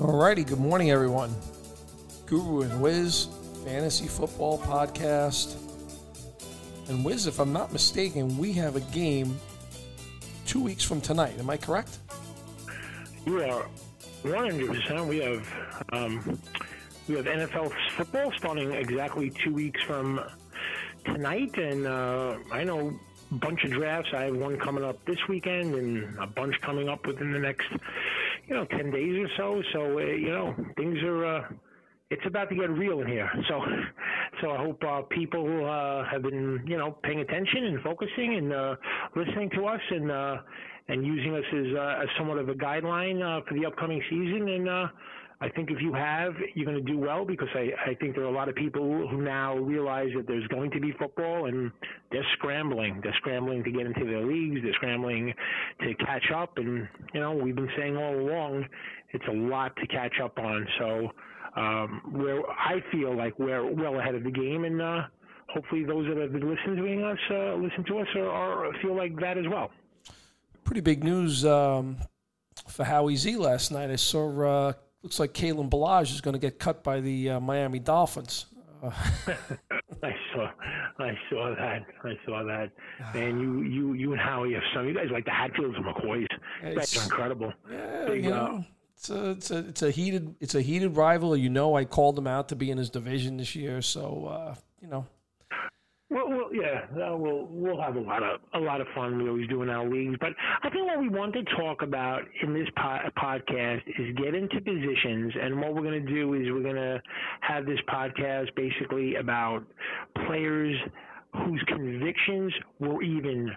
Alrighty, good morning, everyone. Guru and Wiz, Fantasy Football Podcast. And Wiz, if I'm not mistaken, we have a game two weeks from tonight. Am I correct? You are 100%. We have um, we have NFL football starting exactly two weeks from tonight, and uh, I know a bunch of drafts. I have one coming up this weekend, and a bunch coming up within the next, you know, ten days or so. So uh, you know, things are. Uh, it's about to get real in here. So, so I hope uh, people uh, have been, you know, paying attention and focusing and uh, listening to us and uh, and using us as, uh, as somewhat of a guideline uh, for the upcoming season. And uh, I think if you have, you're going to do well because I, I think there are a lot of people who now realize that there's going to be football and they're scrambling. They're scrambling to get into their leagues. They're scrambling to catch up. And, you know, we've been saying all along, it's a lot to catch up on. So um, where I feel like we're well ahead of the game and uh, hopefully those that have been listening to us, uh, listen to us or, or feel like that as well. Pretty big news um, for Howie Z last night. I saw uh, looks like Kalen Ballage is going to get cut by the uh, Miami Dolphins. Uh, I saw, I saw that. I saw that. Man, you, you, you and Howie have some. You guys like the Hatfields and McCoys. That's incredible. Yeah, Big, you uh, know, it's a, it's a, it's a heated, it's a heated rival. You know, I called him out to be in his division this year, so uh, you know, well, well yeah, uh, we'll we'll have a lot of a lot of fun. We always do in our leagues, but I think what we want to talk about in this po- podcast is get into positions, and what we're going to do is we're going to have this podcast basically about players whose convictions were even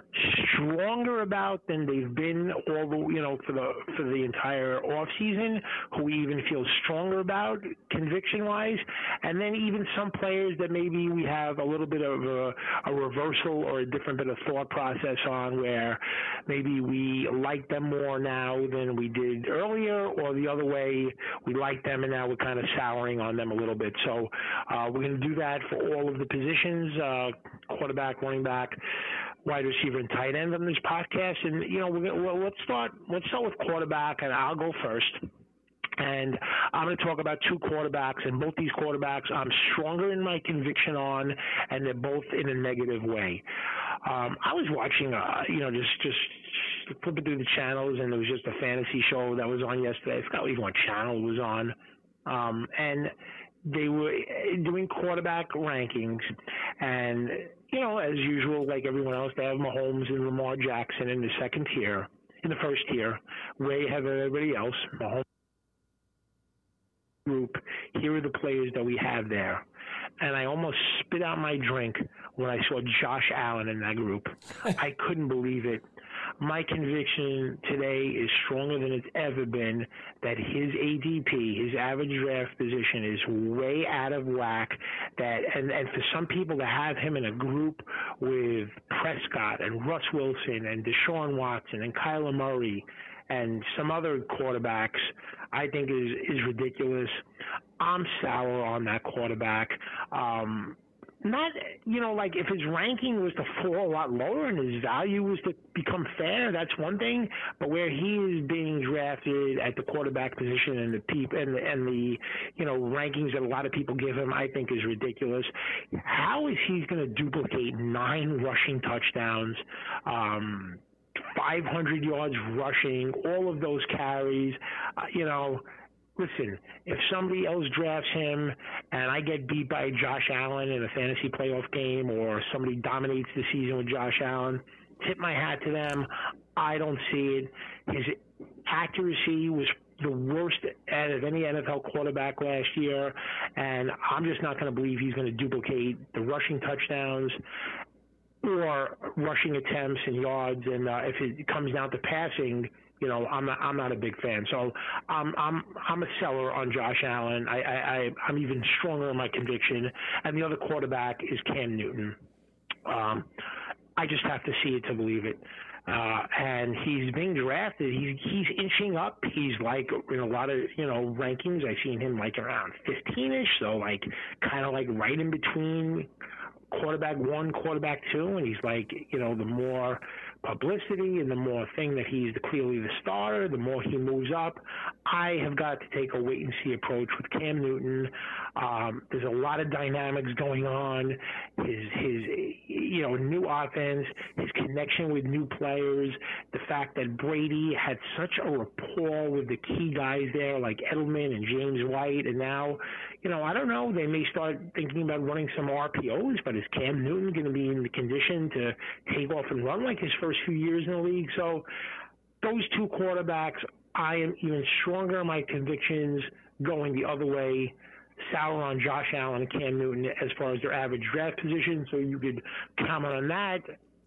stronger about than they've been all the you know for the for the entire off season, who we even feel stronger about conviction wise, and then even some players that maybe we have a little bit of a, a reversal or a different bit of thought process on where maybe we like them more now than we did earlier, or the other way, we like them and now we're kind of souring on them a little bit. So uh, we're going to do that for all of the positions. Uh, quarterback, running back, wide receiver, and tight end on this podcast. And you know, we're gonna, let's start. Let's start with quarterback, and I'll go first. And I'm going to talk about two quarterbacks, and both these quarterbacks I'm stronger in my conviction on, and they're both in a negative way. Um, I was watching, uh, you know, just just flipping through the channels, and there was just a fantasy show that was on yesterday. I forgot even what channel it was on, um, and they were eh, doing quarterback rankings, and you know, as usual, like everyone else, they have Mahomes and Lamar Jackson in the second tier, in the first tier, way ahead of everybody else. Mahomes group. Here are the players that we have there, and I almost spit out my drink when I saw Josh Allen in that group. I couldn't believe it my conviction today is stronger than it's ever been that his ADP, his average draft position, is way out of whack. That and, and for some people to have him in a group with Prescott and Russ Wilson and Deshaun Watson and Kyler Murray and some other quarterbacks, I think is is ridiculous. I'm sour on that quarterback. Um, not you know like if his ranking was to fall a lot lower and his value was to become fair that's one thing. But where he is being drafted at the quarterback position and the peop and the, and the you know rankings that a lot of people give him I think is ridiculous. How is he going to duplicate nine rushing touchdowns um 500 yards rushing all of those carries? Uh, you know listen, if somebody else drafts him and I get beat by Josh Allen in a fantasy playoff game or somebody dominates the season with Josh Allen, tip my hat to them. I don't see it. His accuracy was the worst out of any NFL quarterback last year, and I'm just not going to believe he's going to duplicate the rushing touchdowns or rushing attempts and yards. And uh, if it comes down to passing, you know, I'm not, I'm not a big fan. So I'm I'm I'm a seller on Josh Allen. I, I, I am even stronger in my conviction. And the other quarterback is Cam Newton. Um, I just have to see it to believe it. Uh, and he's being drafted. He's he's inching up. He's like in a lot of you know rankings. I've seen him like around 15ish, so like kind of like right in between quarterback one, quarterback two, and he's like you know the more publicity and the more thing that he's clearly the starter, the more he moves up. I have got to take a wait and see approach with Cam Newton. Um, there's a lot of dynamics going on. His his you know new offense, his connection with new players, the fact that Brady had such a rapport with the key guys there like Edelman and James White, and now you know I don't know they may start thinking about running some RPOs, but is Cam Newton going to be in the condition to take off and run like his first few years in the league? So those two quarterbacks, I am even stronger in my convictions going the other way sour on Josh Allen and Cam Newton as far as their average draft position. So you could comment on that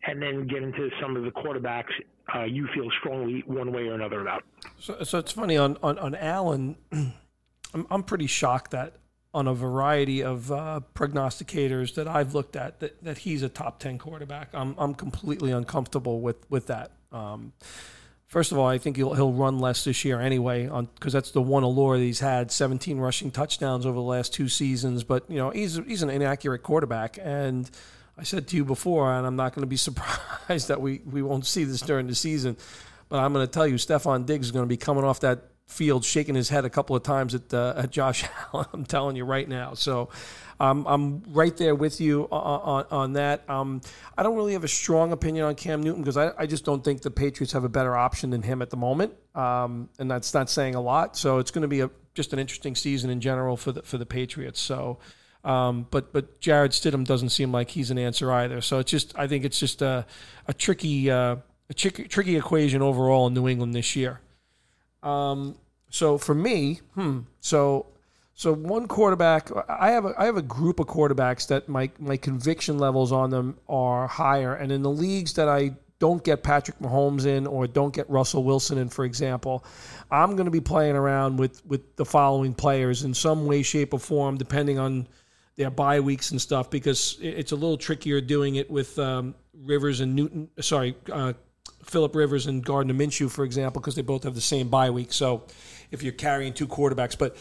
and then get into some of the quarterbacks uh, you feel strongly one way or another about. So, so it's funny on on, on Allen. I'm I'm pretty shocked that on a variety of uh, prognosticators that I've looked at that, that he's a top ten quarterback. I'm I'm completely uncomfortable with with that. Um, First of all, I think he'll he'll run less this year anyway, on because that's the one allure that he's had: 17 rushing touchdowns over the last two seasons. But you know, he's he's an inaccurate quarterback, and I said to you before, and I'm not going to be surprised that we we won't see this during the season. But I'm going to tell you, Stefon Diggs is going to be coming off that field, shaking his head a couple of times at uh, at Josh Allen. I'm telling you right now. So um, I'm right there with you on, on, on that. Um, I don't really have a strong opinion on Cam Newton because I, I, just don't think the Patriots have a better option than him at the moment, um, and that's not saying a lot. So it's going to be a, just an interesting season in general for the for the Patriots. So. Um, but but Jarrett Stidham doesn't seem like he's an answer either. So it's just I think it's just a a tricky uh, a tricky, tricky equation overall in New England this year. Um, so for me, hmm, so so one quarterback, I have a, I have a group of quarterbacks that my my conviction levels on them are higher, and in the leagues that I don't get Patrick Mahomes in or don't get Russell Wilson in, for example, I'm going to be playing around with with the following players in some way, shape, or form, depending on their bye weeks and stuff, because it's a little trickier doing it with um, Rivers and Newton. Sorry, uh, Philip Rivers and Gardner Minshew, for example, because they both have the same bye week. So if you're carrying two quarterbacks, but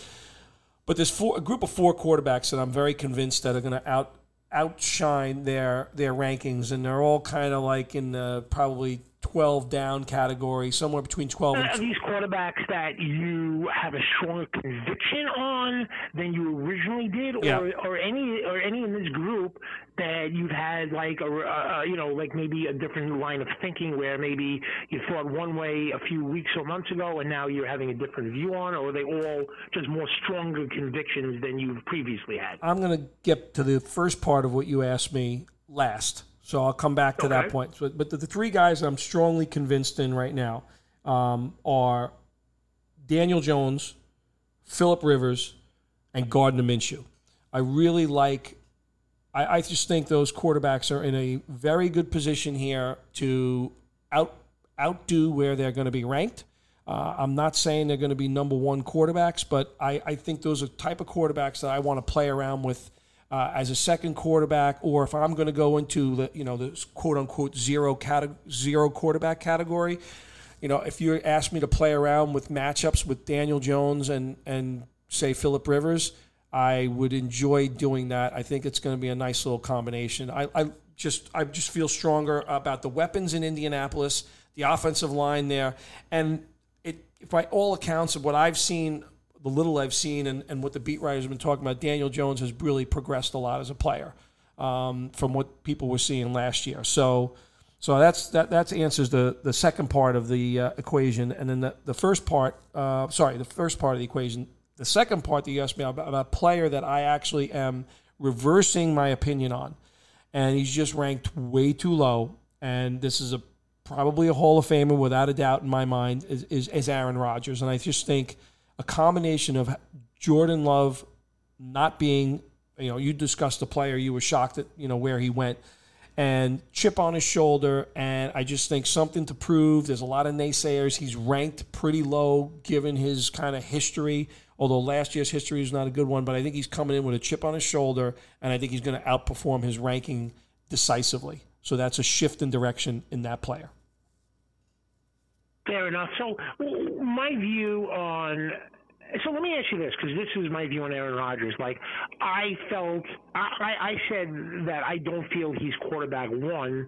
but there's four, a group of four quarterbacks that I'm very convinced that are going to out outshine their their rankings, and they're all kind of like in the probably 12 down category, somewhere between 12 and. Are these quarterbacks that you have a stronger conviction on than you originally did, or, yeah. or any or any in this group that you've had like a, a you know like maybe a different line of thinking where maybe you thought one way a few weeks or months ago, and now you're having a different view on, or are they all just more stronger convictions than you've previously had? I'm going to get to the first part of what you asked me last. So I'll come back to okay. that point. But, but the, the, three guys I'm strongly convinced in right now um, are Daniel Jones, Philip Rivers, and Gardner Minshew. I really like. I, I just think those quarterbacks are in a very good position here to out outdo where they're going to be ranked. Uh, I'm not saying they're going to be number one quarterbacks, but I, I think those are type of quarterbacks that I want to play around with uh, as a second quarterback, or if I'm going to go into the you know the quote unquote zero cate- zero quarterback category, you know, if you ask me to play around with matchups with Daniel Jones and and say Philip Rivers, I would enjoy doing that. I think it's going to be a nice little combination. I, I just I just feel stronger about the weapons in Indianapolis, the offensive line there, and it by all accounts of what I've seen the little I've seen and, and what the beat writers have been talking about, Daniel Jones has really progressed a lot as a player um, from what people were seeing last year. So, so that's that that answers the the second part of the uh, equation, and then the, the first part, uh, sorry, the first part of the equation. The second part that you asked me about, about a player that I actually am reversing my opinion on, and he's just ranked way too low. And this is a probably a Hall of Famer without a doubt in my mind is, is, is Aaron Rodgers, and I just think a combination of Jordan Love not being, you know, you discussed the player, you were shocked at, you know, where he went, and chip on his shoulder. And I just think something to prove. There's a lot of naysayers. He's ranked pretty low given his kind of history, although last year's history is not a good one. But I think he's coming in with a chip on his shoulder, and I think he's going to outperform his ranking decisively. So that's a shift in direction in that player. Fair enough. So my view on so let me ask you this because this is my view on Aaron Rodgers. Like I felt, I, I said that I don't feel he's quarterback one.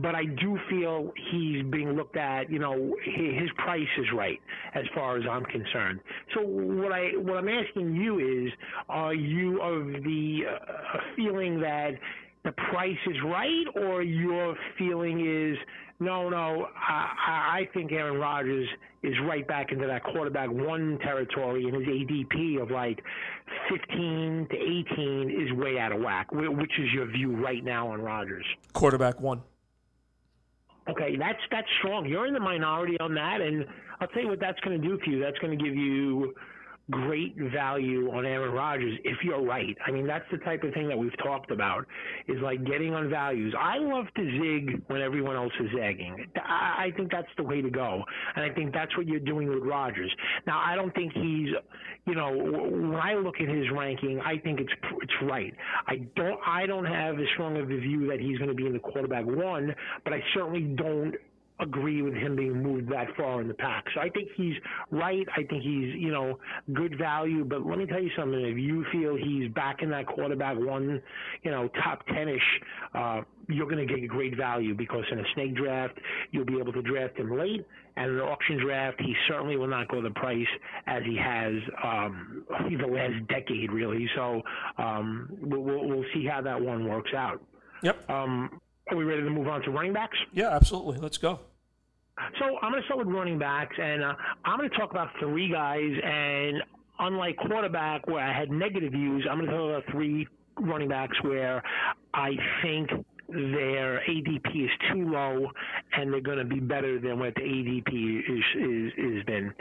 but I do feel he's being looked at. You know, his price is right as far as I'm concerned. So what I what I'm asking you is, are you of the uh, feeling that the price is right, or your feeling is no, no, I, I think Aaron Rodgers is right back into that quarterback one territory, and his ADP of like 15 to 18 is way out of whack. Which is your view right now on Rodgers? Quarterback one. Okay, that's that's strong. You're in the minority on that, and I'll tell you what that's going to do for you. That's going to give you great value on Aaron Rodgers if you're right. I mean, that's the type of thing that we've talked about is like getting on values. I love to zig when everyone else is zagging. I, I think that's the way to go, and I think that's what you're doing with Rodgers. Now, I don't think he's, you know, when I look at his ranking, I think it's it's right. I don't I don't have as strong of a view that he's going to be in the quarterback one, but I certainly don't agree with him being moved that far in the pack. So I think he's right. I think he's, you know, good value. But let me tell you something. If you feel he's back in that quarterback one, you know, top 10 ish, uh, you're going to get great value because in a snake draft, you'll be able to draft him late. And in an auction draft, he certainly will not go the price as he has um, the last decade, really. So um, we'll, we'll see how that one works out. Yep. Um, are we ready to move on to running backs? Yeah, absolutely. Let's go. So I'm going to start with running backs, and uh, I'm going to talk about three guys. And unlike quarterback, where I had negative views, I'm going to talk about three running backs where I think their ADP is too low, and they're going to be better than what the ADP is is is been.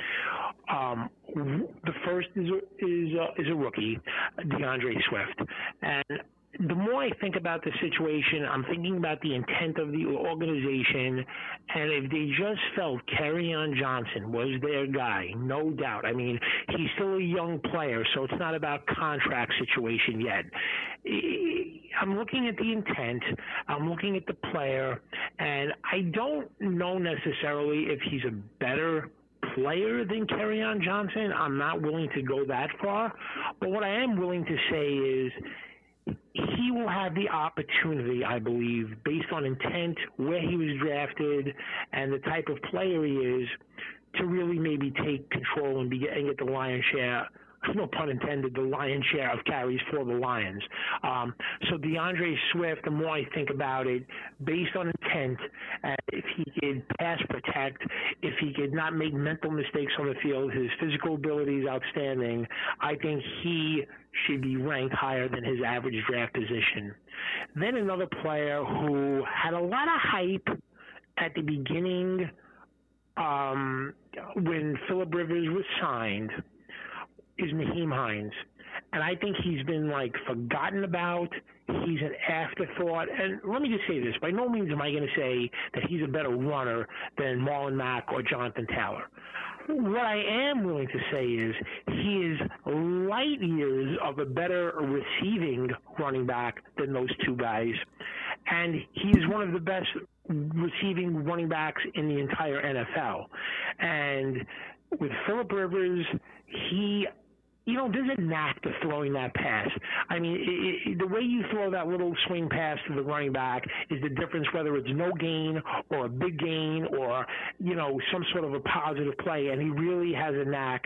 Um, the first is is uh, is a rookie, D'Andre Swift, and the more I think about the situation, I'm thinking about the intent of the organization, and if they just felt Kerryon Johnson was their guy, no doubt. I mean, he's still a young player, so it's not about contract situation yet. I'm looking at the intent. I'm looking at the player, and I don't know necessarily if he's a better player than Kerryon Johnson. I'm not willing to go that far, but what I am willing to say is he will have the opportunity, I believe, based on intent, where he was drafted, and the type of player he is, to really maybe take control and, be, and get the lion's share no pun intended, the lion's share of carries for the Lions. Um, so D'Andre Swift, the more I think about it, based on intent, uh, if he could pass protect, if he could not make mental mistakes on the field, his physical ability is outstanding. I think he should be ranked higher than his average draft position. Then another player who had a lot of hype at the beginning um, when Philip Rivers was signed – is Nyheim Hines. And I think he's been like forgotten about. He's an afterthought. And let me just say this: by no means am I going to say that he's a better runner than Marlon Mack or Jonathan Taylor. What I am willing to say is he is light years of a better receiving running back than those two guys, and he is one of the best receiving running backs in the entire NFL. And with Philip Rivers, he you know, there's a knack to throwing that pass. I mean, it, it, the way you throw that little swing pass to the running back is the difference whether it's no gain or a big gain or, you know, some sort of a positive play. And he really has a knack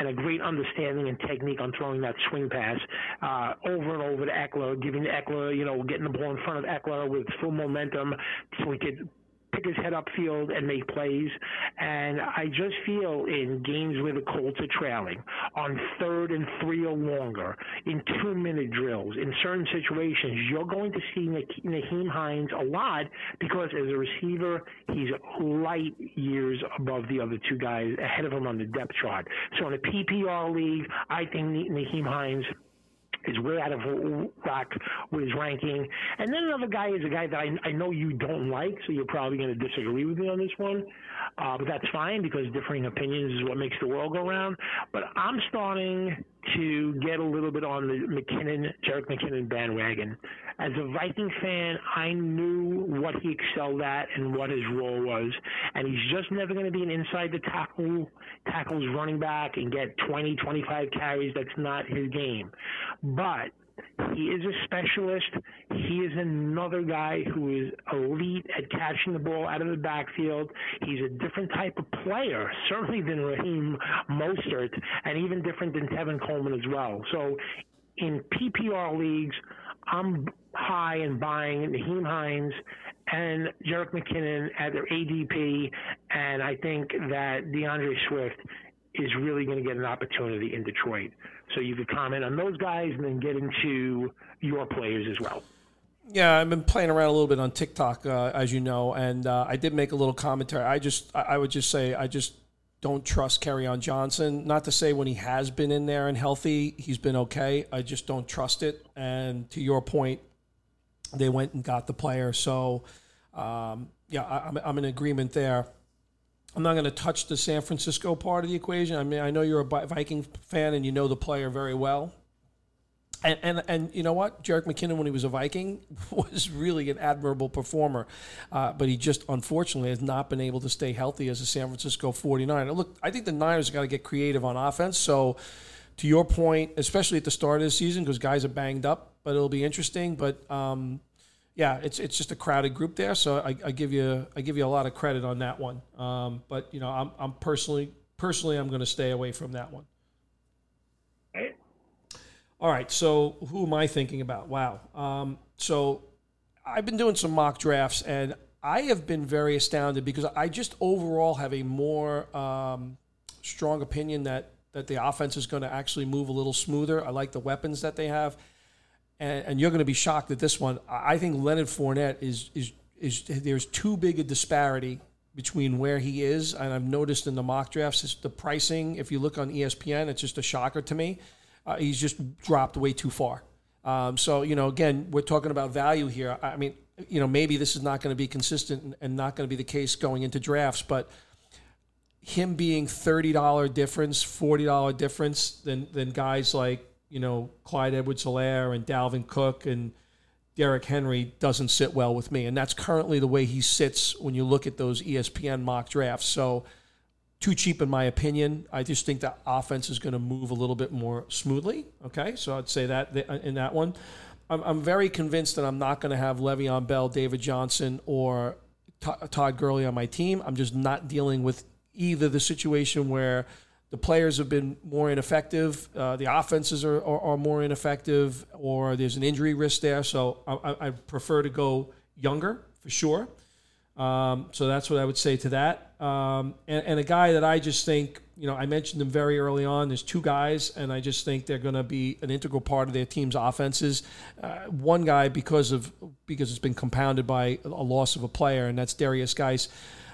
and a great understanding and technique on throwing that swing pass uh, over and over to Ekeler, giving Ekeler, you know, getting the ball in front of Ekeler with full momentum so he could pick his head upfield and make plays. And I just feel in games where the Colts are trailing, on third and three or longer, in two minute drills, in certain situations, you're going to see Nyheim Hines a lot because as a receiver, he's light years above the other two guys ahead of him on the depth chart. So in a PPR league, I think Nyheim Hines is way out of whack with his ranking. And then another guy is a guy that I, I know you don't like, so you're probably going to disagree with me on this one. Uh, but that's fine because differing opinions is what makes the world go round. But I'm starting to get a little bit on the McKinnon, Jerick McKinnon bandwagon. As a Viking fan, I knew what he excelled at and what his role was, and he's just never going to be an inside the tackle tackles running back and get 20, 25 carries. That's not his game. But He is a specialist. He is another guy who is elite at catching the ball out of the backfield. He's a different type of player, certainly than Raheem Mostert, and even different than Tevin Coleman as well. So, in PPR leagues, I'm high and buying Nyheim Hines and Jerick McKinnon at their ADP, and I think that D'Andre Swift is really going to get an opportunity in Detroit. So you could comment on those guys and then get into your players as well. Yeah, I've been playing around a little bit on TikTok, uh, as you know, and uh, I did make a little commentary. I just, I would just say, I just don't trust Kerryon Johnson. Not to say when he has been in there and healthy, he's been okay. I just don't trust it. And to your point, they went and got the player. So, um, yeah, I, I'm in agreement there. I'm not going to touch the San Francisco part of the equation. I mean, I know you're a Viking fan and you know the player very well. And, and, and you know what? Jerick McKinnon, when he was a Viking, was really an admirable performer. Uh, but he just, unfortunately, has not been able to stay healthy as a San Francisco 49er. Look, I think the Niners got to get creative on offense. So, to your point, especially at the start of the season, because guys are banged up, but it'll be interesting. But um, yeah, it's it's just a crowded group there. So I, I, give you I give you a lot of credit on that one. Um, but you know, I'm I'm personally personally I'm going to stay away from that one. All right. So who am I thinking about? Wow. Um, so I've been doing some mock drafts and I have been very astounded because I just overall have a more um, strong opinion that that the offense is going to actually move a little smoother. I like the weapons that they have and, and you're going to be shocked at this one. I think Leonard Fournette is is is there's too big a disparity between where he is, and I've noticed in the mock drafts the pricing. If you look on ESPN, it's just a shocker to me. Uh, he's just dropped way too far. Um, so you know, again, we're talking about value here. I mean, you know, maybe this is not going to be consistent and not going to be the case going into drafts, but him being thirty dollar difference, forty dollar difference than than guys like you know, Clyde Edwards Helaire and Dalvin Cook and Derrick Henry doesn't sit well with me. And that's currently the way he sits when you look at those ESPN mock drafts. So, too cheap in my opinion. I just think the offense is going to move a little bit more smoothly. Okay. So, I'd say that uh, in that one. I'm, I'm very convinced that I'm not going to have Le'Veon Bell, David Johnson, or Todd Gurley on my team. I'm just not dealing with either the situation where the players have been more ineffective, uh, the offenses are, are, are, more ineffective, or there's an injury risk there. So I, I prefer to go younger for sure. Um, so that's what I would say to that. Um, and, and, a guy that I just think, you know, I mentioned him very early on. There's two guys, and I just think they're going to be an integral part of their team's offenses. Uh, one guy because of because it's been compounded by a loss of a player, and that's Derrius Guice.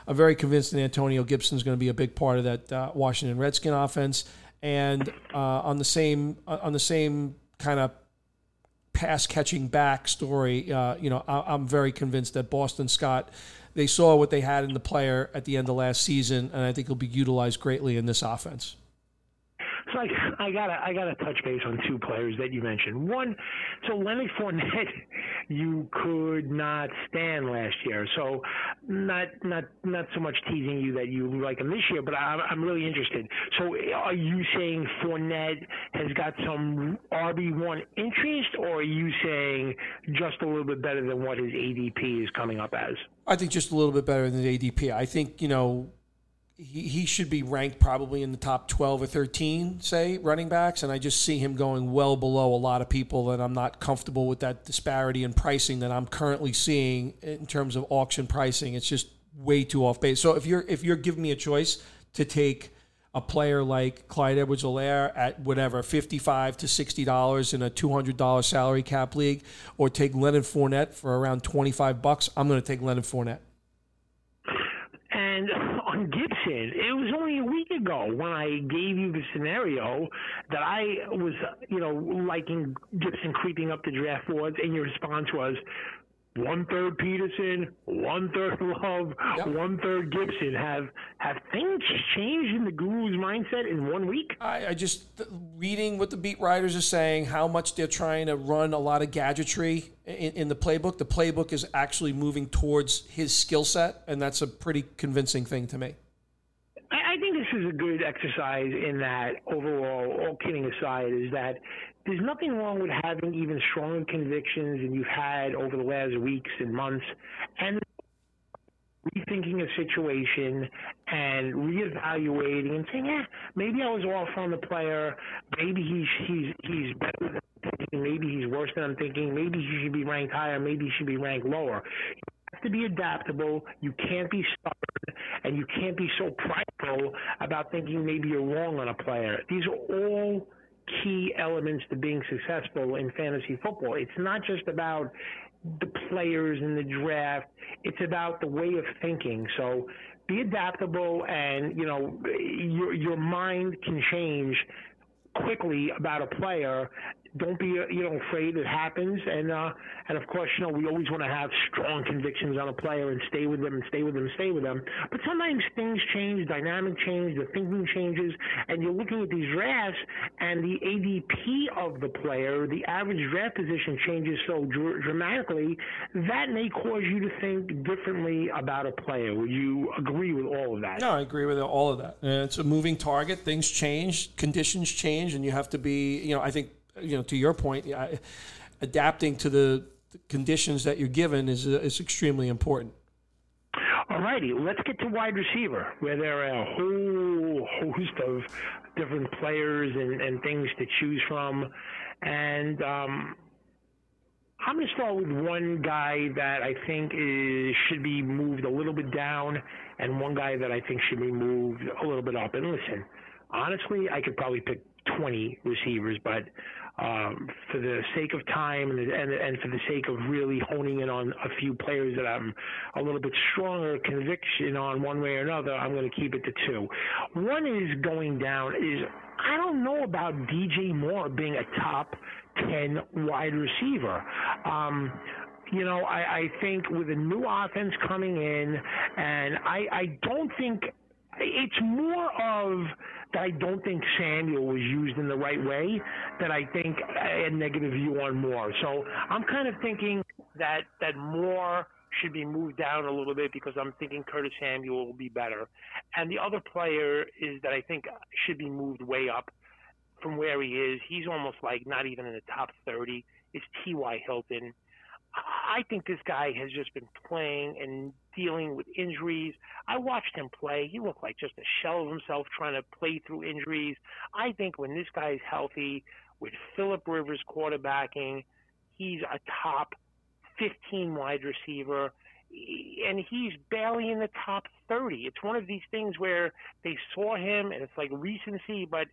I'm very convinced that Antonio Gibson is going to be a big part of that uh, Washington Redskin offense. And uh, on the same uh, on the same kind of pass catching back story, uh, you know, I, am very convinced that Boston Scott. They saw what they had in the player at the end of last season, and I think he'll be utilized greatly in this offense. So I, I gotta I gotta touch base on two players that you mentioned. One, so Leonard Fournette, you could not stand last year. So not not not so much teasing you that you like him this year, but I'm I'm really interested. So are you saying Fournette has got some RB one interest, or are you saying just a little bit better than what his ADP is coming up as? I think just a little bit better than the ADP. I think you know he, he should be ranked probably in the top 12 or 13, say, running backs. And I just see him going well below a lot of people, and I'm not comfortable with that disparity in pricing that I'm currently seeing in terms of auction pricing. It's just way too off base. So if you're if you're giving me a choice to take a player like Clyde Edwards Helaire at whatever, 55 to $60 in a $200 salary cap league, or take Leonard Fournette for around 25 bucks, I'm going to take Leonard Fournette. And on Gibson, it was only a week ago when I gave you the scenario that I was, you know, liking Gibson creeping up the draft boards, and your response was, one third Peterson, one third Love, yep. one third Gibson. Have have things changed in the Guru's mindset in one week? I, I, just reading what the beat writers are saying, how much they're trying to run a lot of gadgetry in, in the playbook. The playbook is actually moving towards his skill set, and that's a pretty convincing thing to me. The is a good exercise in that overall, all kidding aside, is that there's nothing wrong with having even stronger convictions than you've had over the last weeks and months, and rethinking a situation and reevaluating and saying, yeah, maybe I was off on the player. Maybe he's he's he's better than I'm thinking. Maybe he's worse than I'm thinking. Maybe he should be ranked higher. Maybe he should be ranked lower. You have to be adaptable. You can't be stubborn, and you can't be so prideful about thinking maybe you're wrong on a player. These are all key elements to being successful in fantasy football. It's not just about the players in the draft. It's about the way of thinking. So be adaptable, and you know your your mind can change quickly about a player don't be you know afraid it happens. And uh and of course you know we always want to have strong convictions on a player and stay with them and stay with them and stay with them. But sometimes things change dynamic change the thinking changes and you're looking at these drafts and the ADP of the player the average draft position changes so dr- dramatically that may cause you to think differently about a player. Would you agree with all of that? No I agree with all of that. It's a moving target. Things change conditions change and you have to be you know I think you know, to your point, adapting to the conditions that you're given is is extremely important. All righty, let's get to wide receiver, where there are a whole host of different players and, and things to choose from. And um, I'm going to start with one guy that I think is, should be moved a little bit down, and one guy that I think should be moved a little bit up. And listen, honestly, I could probably pick 20 receivers, but um, for the sake of time and, and, and for the sake of really honing in on a few players that I'm a little bit stronger conviction on one way or another, I'm going to keep it to two. One is going down is I don't know about DJ Moore being a top 10 wide receiver. Um, you know, I, I think with a new offense coming in, and I, I don't think it's more of that I don't think Samuel was used in the right way that I think a negative view on Moore. So I'm kind of thinking that that Moore should be moved down a little bit because I'm thinking Curtis Samuel will be better. And the other player is that I think should be moved way up from where he is. He's almost like not even in the top 30. Is T.Y. Hilton. I think this guy has just been playing and dealing with injuries. I watched him play. He looked like just a shell of himself trying to play through injuries. I think when this guy is healthy, with Philip Rivers quarterbacking, he's a top 15 wide receiver and he's barely in the top 30. It's one of these things where they saw him and it's like recency, but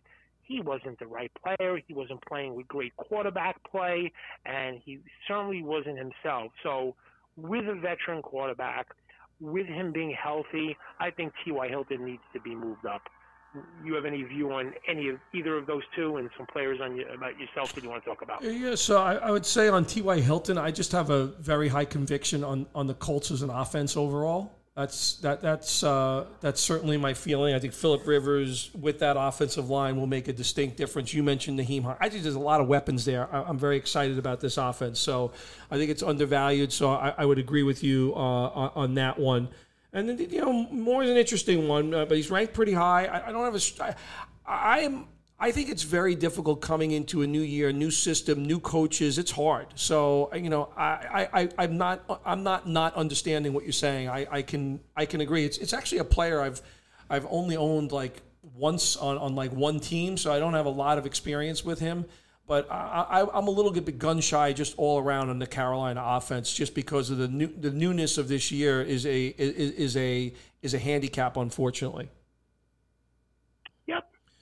he wasn't the right player. He wasn't playing with great quarterback play, and he certainly wasn't himself. So, with a veteran quarterback, with him being healthy, I think T.Y. Hilton needs to be moved up. You have any view on any of either of those two, and some players on about yourself that you want to talk about? Yeah, so I, I would say on T.Y. Hilton, I just have a very high conviction on on the Colts as an offense overall. That's that that's uh, that's certainly my feeling. I think Philip Rivers with that offensive line will make a distinct difference. You mentioned Nyheim. I think there's a lot of weapons there. I, am very excited about this offense. So I think it's undervalued. So I, I would agree with you uh, on, on, that one. And then you know Moore is an interesting one, uh, but he's ranked pretty high. I, I don't have a. I, I am I think it's very difficult coming into a new year, new system, new coaches. It's hard. So you know, I, I, I'm not I'm not not understanding what you're saying. I, I can I can agree. It's it's actually a player I've I've only owned like once on, on like one team, so I don't have a lot of experience with him. But I, am a little bit gun shy just all around on the Carolina offense, just because of the new the newness of this year is a is, is a is a handicap, unfortunately.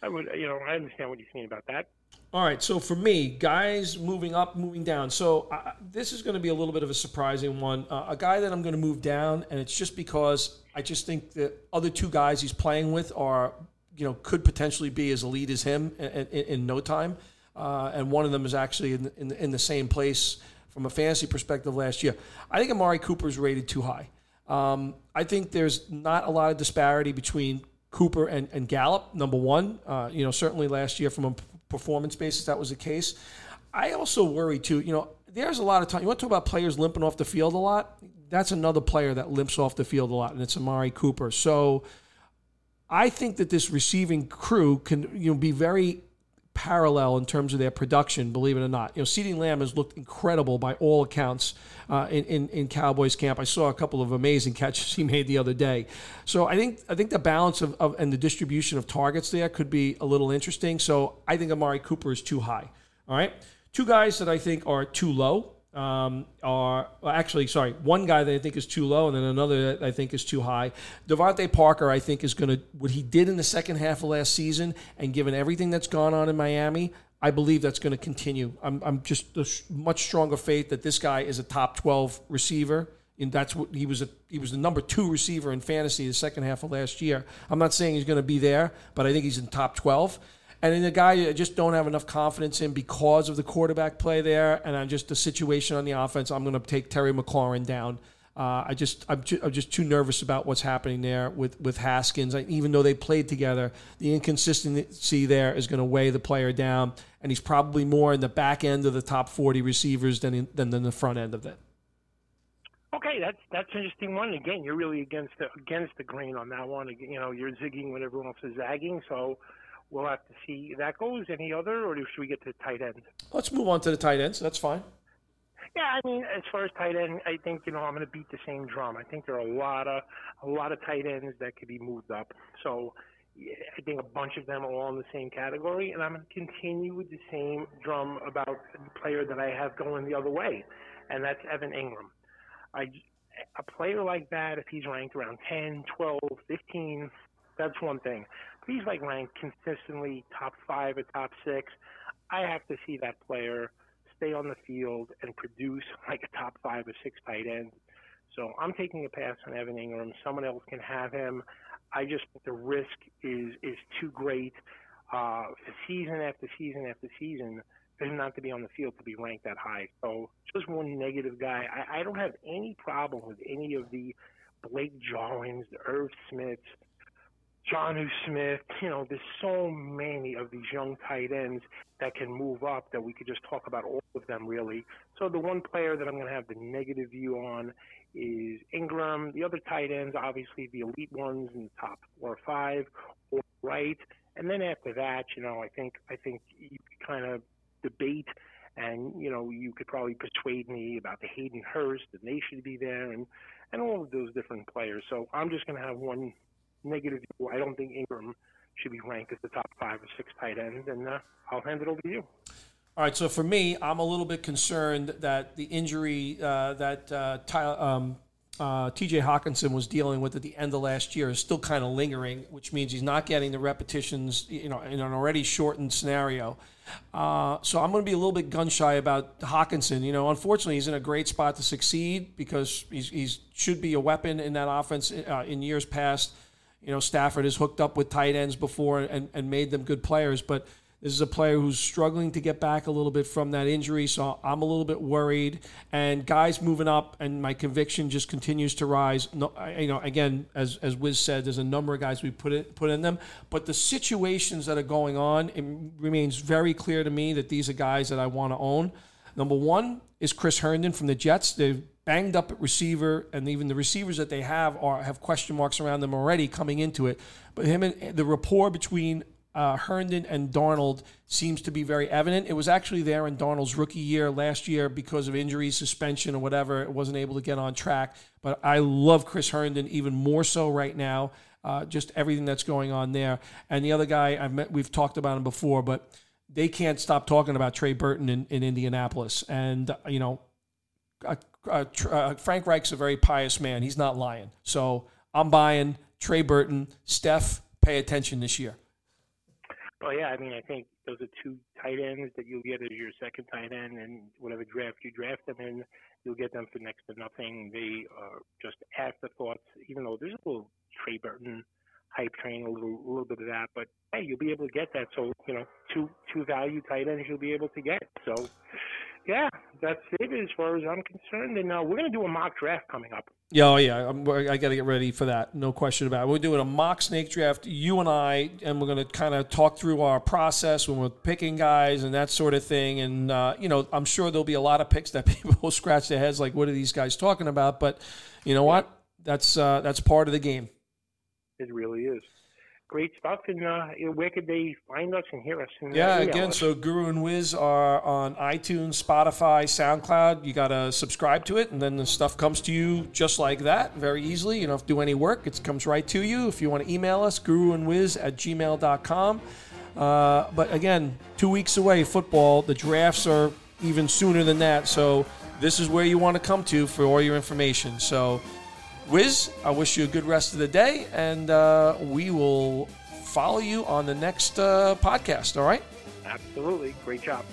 I would, you know, I understand what you're saying about that. All right, so for me, guys moving up, moving down. So uh, this is going to be a little bit of a surprising one. Uh, a guy that I'm going to move down, and it's just because I just think the other two guys he's playing with are, you know, could potentially be as elite as him in, in, in no time. Uh, and one of them is actually in, in, in, the same place from a fantasy perspective last year. I think Amari Cooper is rated too high. Um, I think there's not a lot of disparity between Cooper and, and Gallup, number one. Uh, you know, certainly last year from a performance basis, that was the case. I also worry too. You know, there's a lot of time. You want to talk about players limping off the field a lot? That's another player that limps off the field a lot, and it's Amari Cooper. So I think that this receiving crew can you know be very parallel in terms of their production, believe it or not. You know, CeeDee Lamb has looked incredible by all accounts uh, in, in, in Cowboys camp. I saw a couple of amazing catches he made the other day. So I think I think the balance of, of and the distribution of targets there could be a little interesting. So I think Amari Cooper is too high. All right, two guys that I think are too low um, are well, actually sorry one guy that I think is too low and then another that I think is too high. DeVante Parker I think is going to what he did in the second half of last season and given everything that's gone on in Miami. I believe that's going to continue. I'm, I'm just much stronger faith that this guy is a top 12 receiver and that's what he was a, he was the number two receiver in fantasy the second half of last year. I'm not saying he's going to be there, but I think he's in top 12. And in a guy I just don't have enough confidence in because of the quarterback play there, and I'm just the situation on the offense. I'm going to take Terry McLaurin down. Uh, I just I'm, ju- I'm, just too nervous about what's happening there with with Haskins. I, even though they played together, the inconsistency there is going to weigh the player down, and he's probably more in the back end of the top 40 receivers than in, than in the front end of it. Okay, that's that's an interesting one. Again, you're really against the against the grain on that one. You know, you're zigging when everyone else is zagging. So we'll have to see that goes. Any other, or should we get to tight end? Let's move on to the tight ends. That's fine. Yeah, I mean, as far as tight end, I think you know I'm going to beat the same drum. I think there are a lot of a lot of tight ends that could be moved up. So I think a bunch of them are all in the same category, and I'm going to continue with the same drum about the player that I have going the other way, and that's Evan Engram. I a player like that, if he's ranked around 10, 12, 15, that's one thing he's like ranked consistently top five or top six, I have to see that player stay on the field and produce like a top five or six tight end. So I'm taking a pass on Evan Engram. Someone else can have him. I just think the risk is is too great uh, season after season after season for him not to be on the field to be ranked that high. So just one negative guy. I, I don't have any problem with any of the Blake Jarwins, the Irv Smiths, Jonnu Smith, you know, there's so many of these young tight ends that can move up that we could just talk about all of them really. So the one player that I'm going to have the negative view on is Engram. The other tight ends, obviously the elite ones in the top four or five, or right. And then after that, you know, I think I think you kind of debate, and you know, you could probably persuade me about the Hayden Hurst and they should be there, and and all of those different players. So I'm just going to have one negative view. I don't think Engram should be ranked as the top five or six tight end, and uh, I'll hand it over to you. All right, so for me, I'm a little bit concerned that the injury uh, that uh, um, uh, TJ Hockenson was dealing with at the end of last year is still kind of lingering, which means he's not getting the repetitions, you know, in an already shortened scenario. Uh, so I'm going to be a little bit gun shy about Hawkinson. You know, unfortunately, he's in a great spot to succeed because he he's should be a weapon in that offense uh, in years past. You know, Stafford has hooked up with tight ends before and, and made them good players, but this is a player who's struggling to get back a little bit from that injury, so I'm a little bit worried. And guys moving up, and my conviction just continues to rise. No, you know, again, as as Wiz said, there's a number of guys we put in, put in them, but the situations that are going on, it remains very clear to me that these are guys that I want to own. Number one is Chris Herndon from the Jets. They've banged up at receiver, and even the receivers that they have are have question marks around them already coming into it. But him and the rapport between uh, Herndon and Darnold seems to be very evident. It was actually there in Darnold's rookie year last year because of injury, suspension, or whatever. It wasn't able to get on track. But I love Chris Herndon even more so right now. Uh, just everything that's going on there. And the other guy I've met, we've talked about him before, but they can't stop talking about Trey Burton in, in Indianapolis. And, you know, uh, uh, uh, Frank Reich's a very pious man. He's not lying. So I'm buying Trey Burton. Steph, pay attention this year. Well, yeah, I mean, I think those are two tight ends that you'll get as your second tight end, and whatever draft you draft them in, you'll get them for next to nothing. They are just afterthoughts, even though there's a little Trey Burton hype train, a little, a little bit of that, but hey, you'll be able to get that. So, you know, two two value tight ends you'll be able to get. So, yeah, that's it as far as I'm concerned. And uh, we're going to do a mock draft coming up. Yeah, oh yeah, I'm, i got to get ready for that. No question about it. We're doing a mock snake draft, you and I, and we're going to kind of talk through our process when we're picking guys and that sort of thing. And uh, you know, I'm sure there'll be a lot of picks that people will scratch their heads like, "What are these guys talking about?" But you know what? That's uh, that's part of the game. It really is. great stuff. And uh, where could they find us and hear us? Yeah, again, so Guru and Wiz are on iTunes, Spotify, SoundCloud. You got to subscribe to it, and then the stuff comes to you just like that, very easily. You don't have to do any work. It comes right to you. If you want to email us, guruandwiz at gmail.com. Uh, but again, two weeks away, football. The drafts are even sooner than that. So this is where you want to come to for all your information. So, Wiz, I wish you a good rest of the day, and uh, we will follow you on the next uh, podcast. All right? Absolutely. Great job.